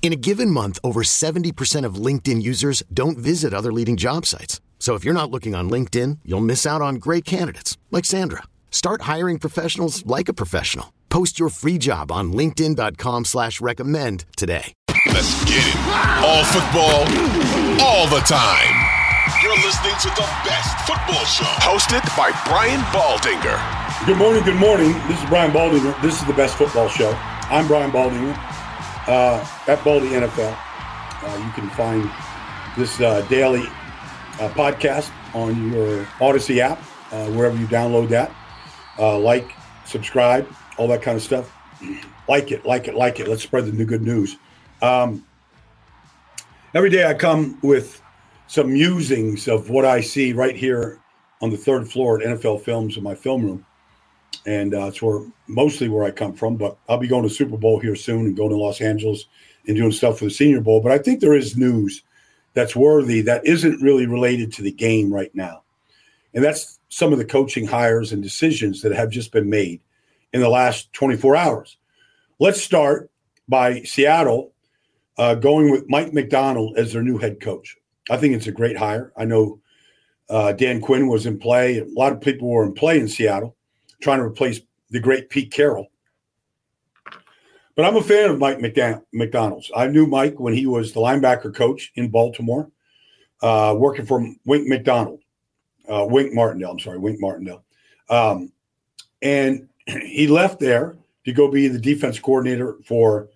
In a given month, over 70% of LinkedIn users don't visit other leading job sites. So if you're not looking on LinkedIn, you'll miss out on great candidates like Sandra. Start hiring professionals like a professional. Post your free job on LinkedIn.com slash recommend today. Let's get it. All football, all the time. You're listening to the best football show. Hosted by Brian Baldinger. Good morning, good morning. This is Brian Baldinger. This is the best football show. I'm Brian Baldinger uh, at Baldy NFL. Uh, you can find this uh, daily uh, podcast on your Audacy app, uh, wherever you download that. Uh, like, subscribe, all that kind of stuff. Like it, like it, like it. Let's spread the good news. Um, every day I come with some musings of what I see right here on the third floor at NFL Films in my film room and uh, it's where mostly where I come from. But I'll be going to Super Bowl here soon and going to Los Angeles and doing stuff for the Senior Bowl. But I think there is news that's worthy that isn't really related to the game right now, and that's some of the coaching hires and decisions that have just been made in the last 24 hours. Let's start by Seattle uh, going with Mike Macdonald as their new head coach. I think it's a great hire. I know uh, Dan Quinn was in play. A lot of people were in play in Seattle trying to replace the great Pete Carroll. But I'm a fan of Mike Macdonald's. I knew Mike when he was the linebacker coach in Baltimore, uh, working for Wink McDonald, uh, Wink Martindale. I'm sorry, Wink Martindale. Um, and he left there to go be the defense coordinator for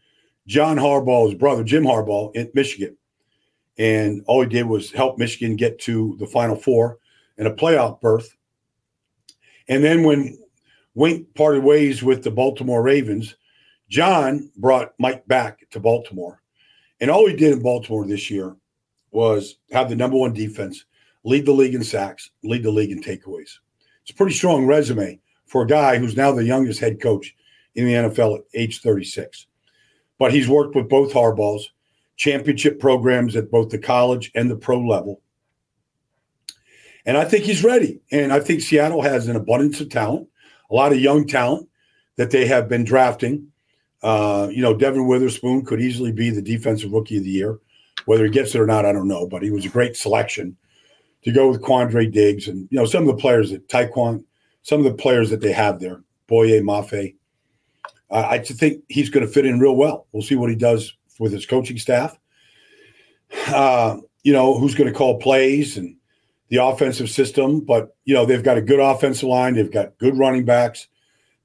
John Harbaugh's brother, Jim Harbaugh, in Michigan. And all he did was help Michigan get to the Final Four and a playoff berth. And then when Wink parted ways with the Baltimore Ravens. John brought Mike back to Baltimore. And all he did in Baltimore this year was have the number one defense, lead the league in sacks, lead the league in takeaways. It's a pretty strong resume for a guy who's now the youngest head coach in the NFL at age 36. But he's worked with both Harbaughs, championship programs at both the college and the pro level. And I think he's ready. And I think Seattle has an abundance of talent a lot of young talent that they have been drafting. Uh, you know, Devon Witherspoon could easily be the defensive rookie of the year. Whether he gets it or not, I don't know, but he was a great selection to go with Quandre Diggs and you know some of the players that Tyquan, some of the players that they have there, Boye Mafe. Uh, I think he's going to fit in real well. We'll see what he does with his coaching staff. Uh, you know, who's going to call plays and the offensive system, but you know they've got a good offensive line. They've got good running backs.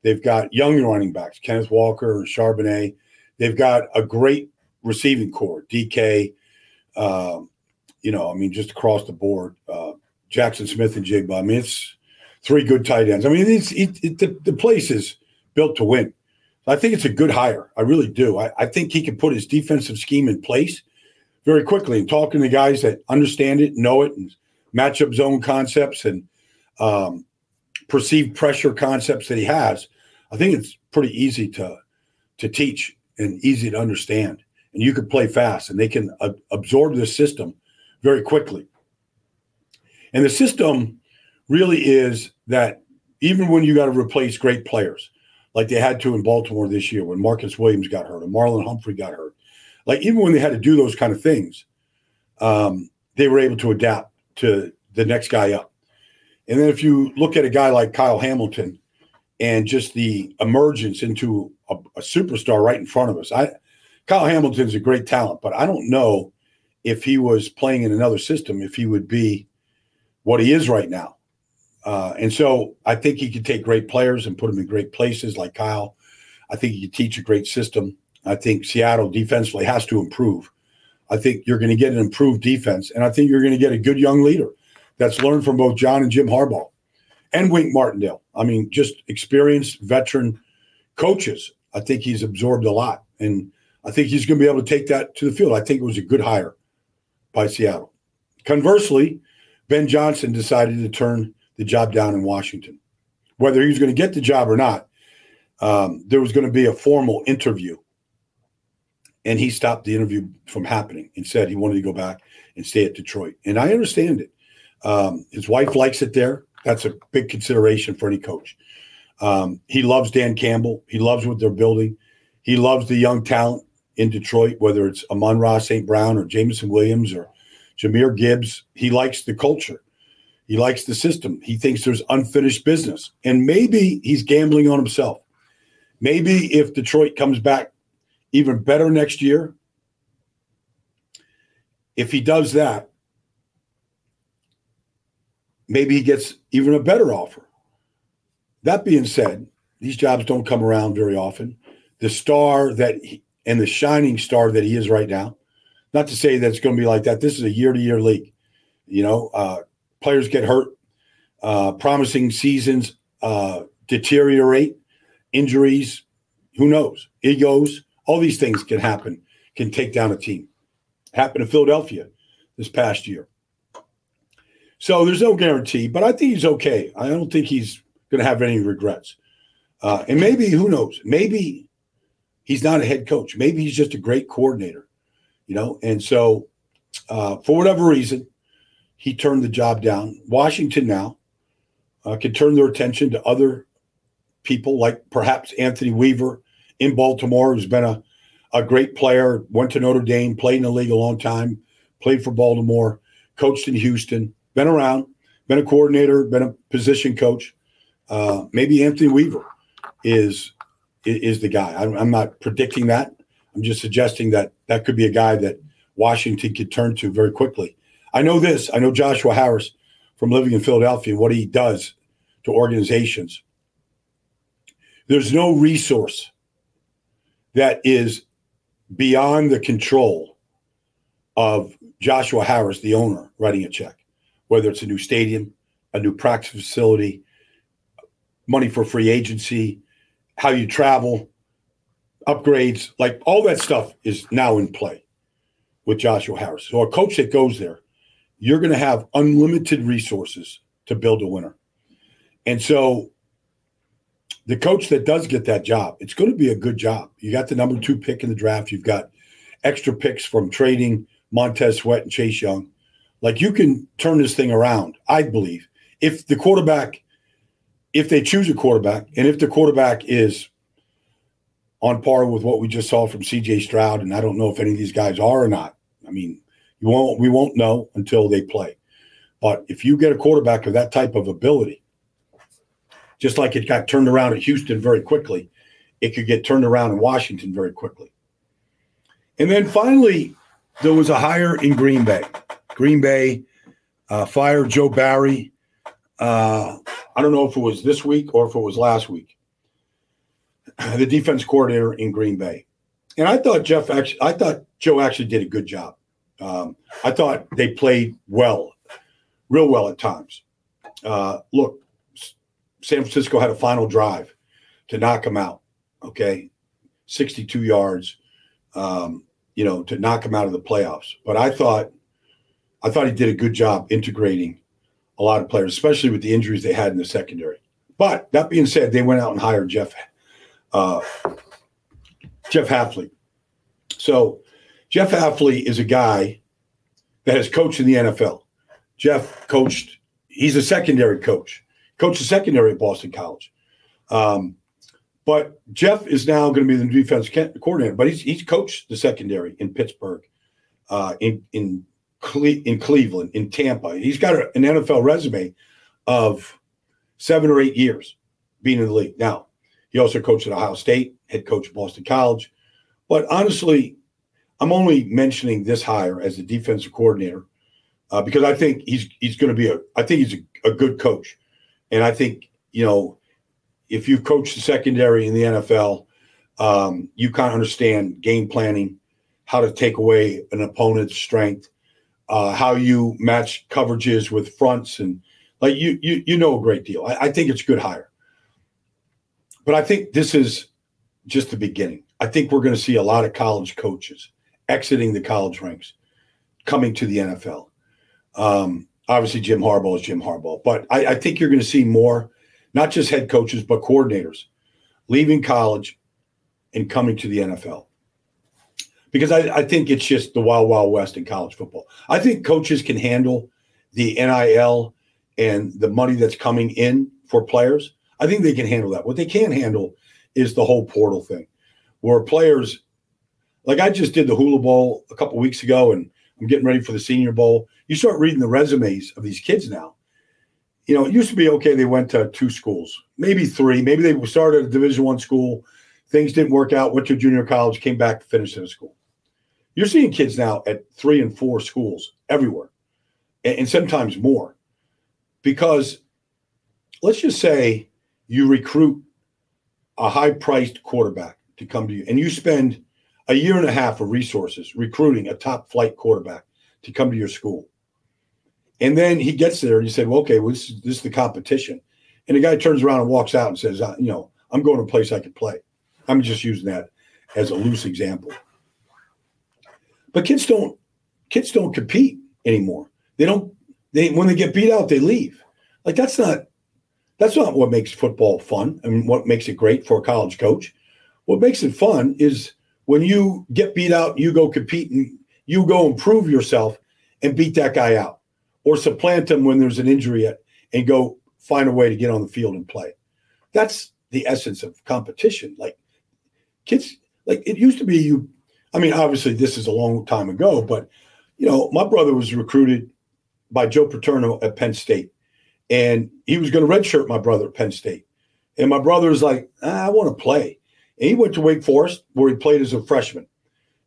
They've got young running backs, Kenneth Walker and Charbonnet. They've got a great receiving corps, DK. Uh, you know, I mean, just across the board, uh, Jaxon Smith-Njigba. I mean, it's three good tight ends. I mean, it's it, it, the, the place is built to win. I think it's a good hire. I really do. I, I think he can put his defensive scheme in place very quickly and talking to guys that understand it, know it, and matchup zone concepts and um, perceived pressure concepts that he has, I think it's pretty easy to to teach and easy to understand. And you can play fast, and they can uh, absorb this system very quickly. And the system really is that even when you got to replace great players, like they had to in Baltimore this year when Marcus Williams got hurt and Marlon Humphrey got hurt, like even when they had to do those kind of things, um, they were able to adapt to the next guy up. And then if you look at a guy like Kyle Hamilton and just the emergence into a, a superstar right in front of us, I Kyle Hamilton's a great talent, but I don't know if he was playing in another system, if he would be what he is right now. Uh, and so I think he could take great players and put them in great places like Kyle. I think he could teach a great system. I think Seattle defensively has to improve. I think you're going to get an improved defense, and I think you're going to get a good young leader that's learned from both John and Jim Harbaugh and Wink Martindale. I mean, just experienced veteran coaches. I think he's absorbed a lot, and I think he's going to be able to take that to the field. I think it was a good hire by Seattle. Conversely, Ben Johnson decided to turn the job down in Washington. Whether he was going to get the job or not, um, there was going to be a formal interview. And he stopped the interview from happening and said he wanted to go back and stay at Detroit. And I understand it. Um, his wife likes it there. That's a big consideration for any coach. Um, he loves Dan Campbell. He loves what they're building. He loves the young talent in Detroit, whether it's Amon-Ra St. Brown or Jameson Williams or Jahmyr Gibbs. He likes the culture. He likes the system. He thinks there's unfinished business. And maybe he's gambling on himself. Maybe if Detroit comes back even better next year, if he does that, maybe he gets even a better offer. That being said, these jobs don't come around very often. The star that he, and the shining star that he is right now, not to say that it's going to be like that. This is a year to year league. You know, uh, players get hurt, uh, promising seasons uh, deteriorate, injuries, who knows, egos, all these things can happen, can take down a team. Happened in Philadelphia this past year. So there's no guarantee, but I think he's okay. I don't think he's going to have any regrets. Uh, and maybe, who knows, maybe he's not a head coach. Maybe he's just a great coordinator, you know? And so, uh, for whatever reason, he turned the job down. Washington now uh, can turn their attention to other people like perhaps Anthony Weaver in Baltimore, who's been a, a great player, went to Notre Dame, played in the league a long time, played for Baltimore, coached in Houston, been around, been a coordinator, been a position coach. Uh, maybe Anthony Weaver is is the guy. I'm, I'm not predicting that. I'm just suggesting that that could be a guy that Washington could turn to very quickly. I know this. I know Joshua Harris from living in Philadelphia, and what he does to organizations. There's no resource that is beyond the control of Joshua Harris, the owner, writing a check, whether it's a new stadium, a new practice facility, money for free agency, how you travel, upgrades, like all that stuff is now in play with Joshua Harris. So a coach that goes there you're going to have unlimited resources to build a winner. And so the coach that does get that job, it's going to be a good job. You got the number two pick in the draft. You've got extra picks from trading Montez Sweat and Chase Young. Like you can turn this thing around, I believe. If the quarterback, if they choose a quarterback, and if the quarterback is on par with what we just saw from CJ Stroud, and I don't know if any of these guys are or not. I mean, you won't. We won't know until they play. But if you get a quarterback of that type of ability, just like it got turned around at Houston very quickly, it could get turned around in Washington very quickly. And then finally, there was a hire in Green Bay. Green Bay uh, fired Joe Barry. Uh, I don't know if it was this week or if it was last week. The defense coordinator in Green Bay, and I thought Jeff actually, I thought Joe actually did a good job. Um, I thought they played well, real well at times. Uh, look, San Francisco had a final drive to knock them out. Okay, 62 yards, um, you know, to knock them out of the playoffs. But I thought, I thought he did a good job integrating a lot of players, especially with the injuries they had in the secondary. But that being said, they went out and hired Jeff, uh, Jeff Hafley. So Jeff Hafley is a guy that has coached in the NFL. Jeff coached, he's a secondary coach, coached the secondary at Boston College. Um, but Jeff is now going to be the defense coordinator, but he's, he's coached the secondary in Pittsburgh, uh, in, in, Cle- in Cleveland, in Tampa. He's got an NFL resume of seven or eight years being in the league. Now, he also coached at Ohio State, head coach at Boston College. But honestly, I'm only mentioning this hire as the defensive coordinator uh, because I think he's he's going to be a I think he's a, a, good coach, and I think you know if you've coached the secondary in the NFL, Um, you kind of understand game planning, how to take away an opponent's strength, uh, how you match coverages with fronts, and like you you you know a great deal. I, I think it's good hire, but I think this is just the beginning. I think we're going to see a lot of college coaches exiting the college ranks, coming to the NFL. Um, obviously, Jim Harbaugh is Jim Harbaugh, but I, I think you're going to see more, not just head coaches, but coordinators leaving college and coming to the NFL. Because I, I think it's just the wild, wild west in college football. I think coaches can handle the NIL and the money that's coming in for players. I think they can handle that. What they can't handle is the whole portal thing, where players, like I just did the Hula Bowl a couple weeks ago, and I'm getting ready for the Senior Bowl. You start reading the resumes of these kids now. You know, it used to be okay. They went to two schools, maybe three. Maybe they started a Division One school. Things didn't work out. Went to junior college, came back to finish in a school. You're seeing kids now at three and four schools everywhere, and, and sometimes more, because let's just say you recruit a high-priced quarterback to come to you, and you spend a year and a half of resources recruiting a top flight quarterback to come to your school. And then he gets there and you said, well, okay, well, this, is, this is the competition. And the guy turns around and walks out and says, you know, I'm going to a place I can play. I'm just using that as a loose example. But kids don't kids don't compete anymore. They don't they when they get beat out, they leave. Like that's not that's not what makes football fun and what makes it great for a college coach. What makes it fun is when you get beat out, you go compete and you go improve yourself and beat that guy out or supplant him when there's an injury and go find a way to get on the field and play. That's the essence of competition. Like kids, like it used to be you. I mean, obviously this is a long time ago, but you know, my brother was recruited by Joe Paterno at Penn State, and he was going to redshirt my brother at Penn State. And my brother was like, ah, I want to play. And he went to Wake Forest where he played as a freshman.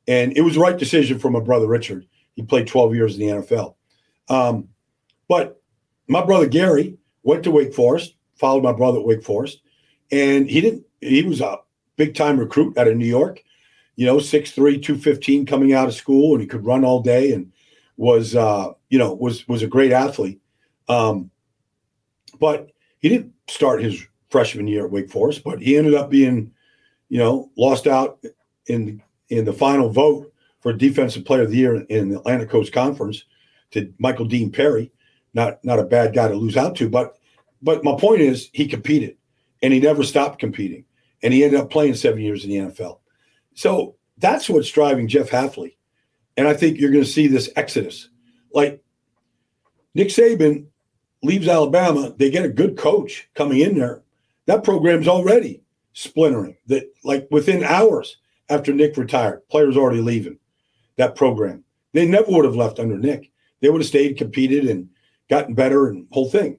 And it was the right decision for my brother Richard. He played 12 years in the NFL. Um, but my brother Gary went to Wake Forest, followed my brother at Wake Forest, and he didn't, he was a big time recruit out of New York, you know, 6'3, 215 coming out of school, and he could run all day and was, uh, you know, was, was a great athlete. Um, but he didn't start his freshman year at Wake Forest, but he ended up being you know, lost out in in the final vote for Defensive Player of the Year in the Atlantic Coast Conference to Michael Dean Perry. Not not a bad guy to lose out to, but but my point is he competed and he never stopped competing, and he ended up playing seven years in the NFL. So that's what's driving Jeff Hafley, and I think you're going to see this exodus. Like Nick Saban leaves Alabama, they get a good coach coming in there. That program's already splintering that like within hours after Nick retired, players already leaving that program. They never would have left under Nick. They would have stayed, competed, and gotten better and whole thing.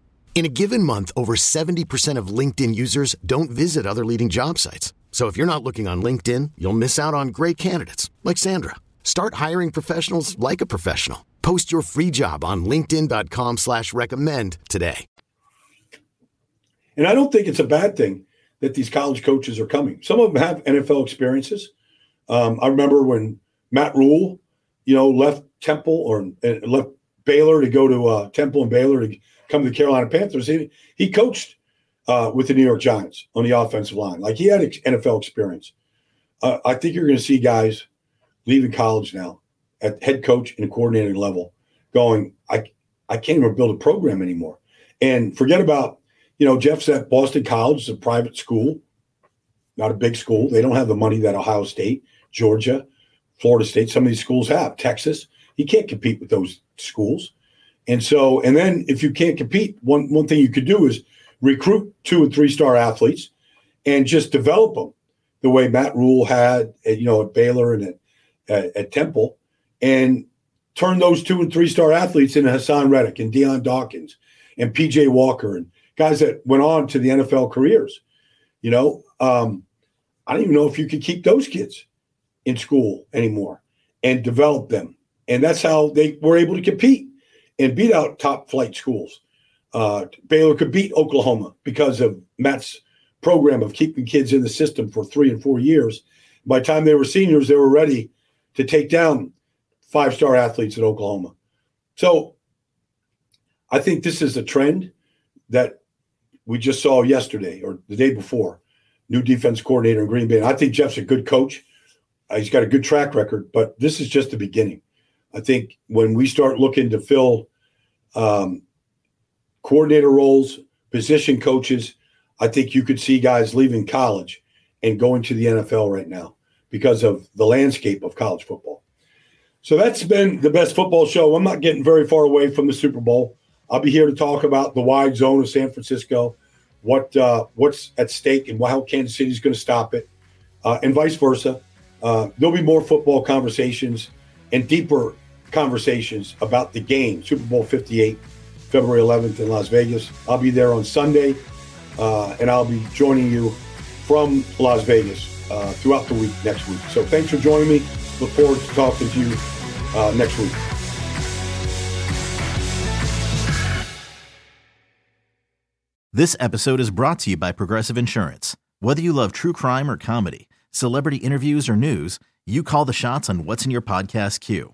In a given month, over 70% of LinkedIn users don't visit other leading job sites. So if you're not looking on LinkedIn, you'll miss out on great candidates like Sandra. Start hiring professionals like a professional. Post your free job on linkedin.com slash recommend today. And I don't think it's a bad thing that these college coaches are coming. Some of them have NFL experiences. Um, I remember when Matt Rhule, you know, left Temple or uh, left Baylor to go to uh, Temple and Baylor to come to the Carolina Panthers. He, he coached uh, with the New York Giants on the offensive line. Like he had NFL experience. Uh, I think you're going to see guys leaving college now at head coach and coordinating level going, I, I can't even build a program anymore. And forget about, you know, Jeff's at Boston College, it's a private school, not a big school. They don't have the money that Ohio State, Georgia, Florida State, some of these schools have, Texas. He can't compete with those schools. And so, and then if you can't compete, one one thing you could do is recruit two and three star athletes and just develop them the way Matt Rhule had, at, you know, at Baylor and at, at, at, Temple, and turn those two and three star athletes into Haason Reddick and Dion Dawkins and PJ Walker and guys that went on to the NFL careers. You know, um, I don't even know if you could keep those kids in school anymore and develop them. And that's how they were able to compete and beat out top flight schools. Uh, Baylor could beat Oklahoma because of Matt's program of keeping kids in the system for three and four years. By the time they were seniors, they were ready to take down five star athletes at Oklahoma. So I think this is a trend that we just saw yesterday or the day before. New defense coordinator in Green Bay. And I think Jeff's a good coach. Uh, he's got a good track record, but this is just the beginning. I think when we start looking to fill um, coordinator roles, position coaches, I think you could see guys leaving college and going to the NFL right now because of the landscape of college football. So that's been the best football show. I'm not getting very far away from the Super Bowl. I'll be here to talk about the wide zone of San Francisco, what uh, what's at stake, and how Kansas City is going to stop it, uh, and vice versa. Uh, there'll be more football conversations and deeper conversations about the game, Super Bowl 58, February 11th in Las Vegas. I'll be there on Sunday, uh, and I'll be joining you from Las Vegas uh, throughout the week next week. So thanks for joining me. Look forward to talking to you uh, next week. This episode is brought to you by Progressive Insurance. Whether you love true crime or comedy, celebrity interviews or news, you call the shots on what's in your podcast queue.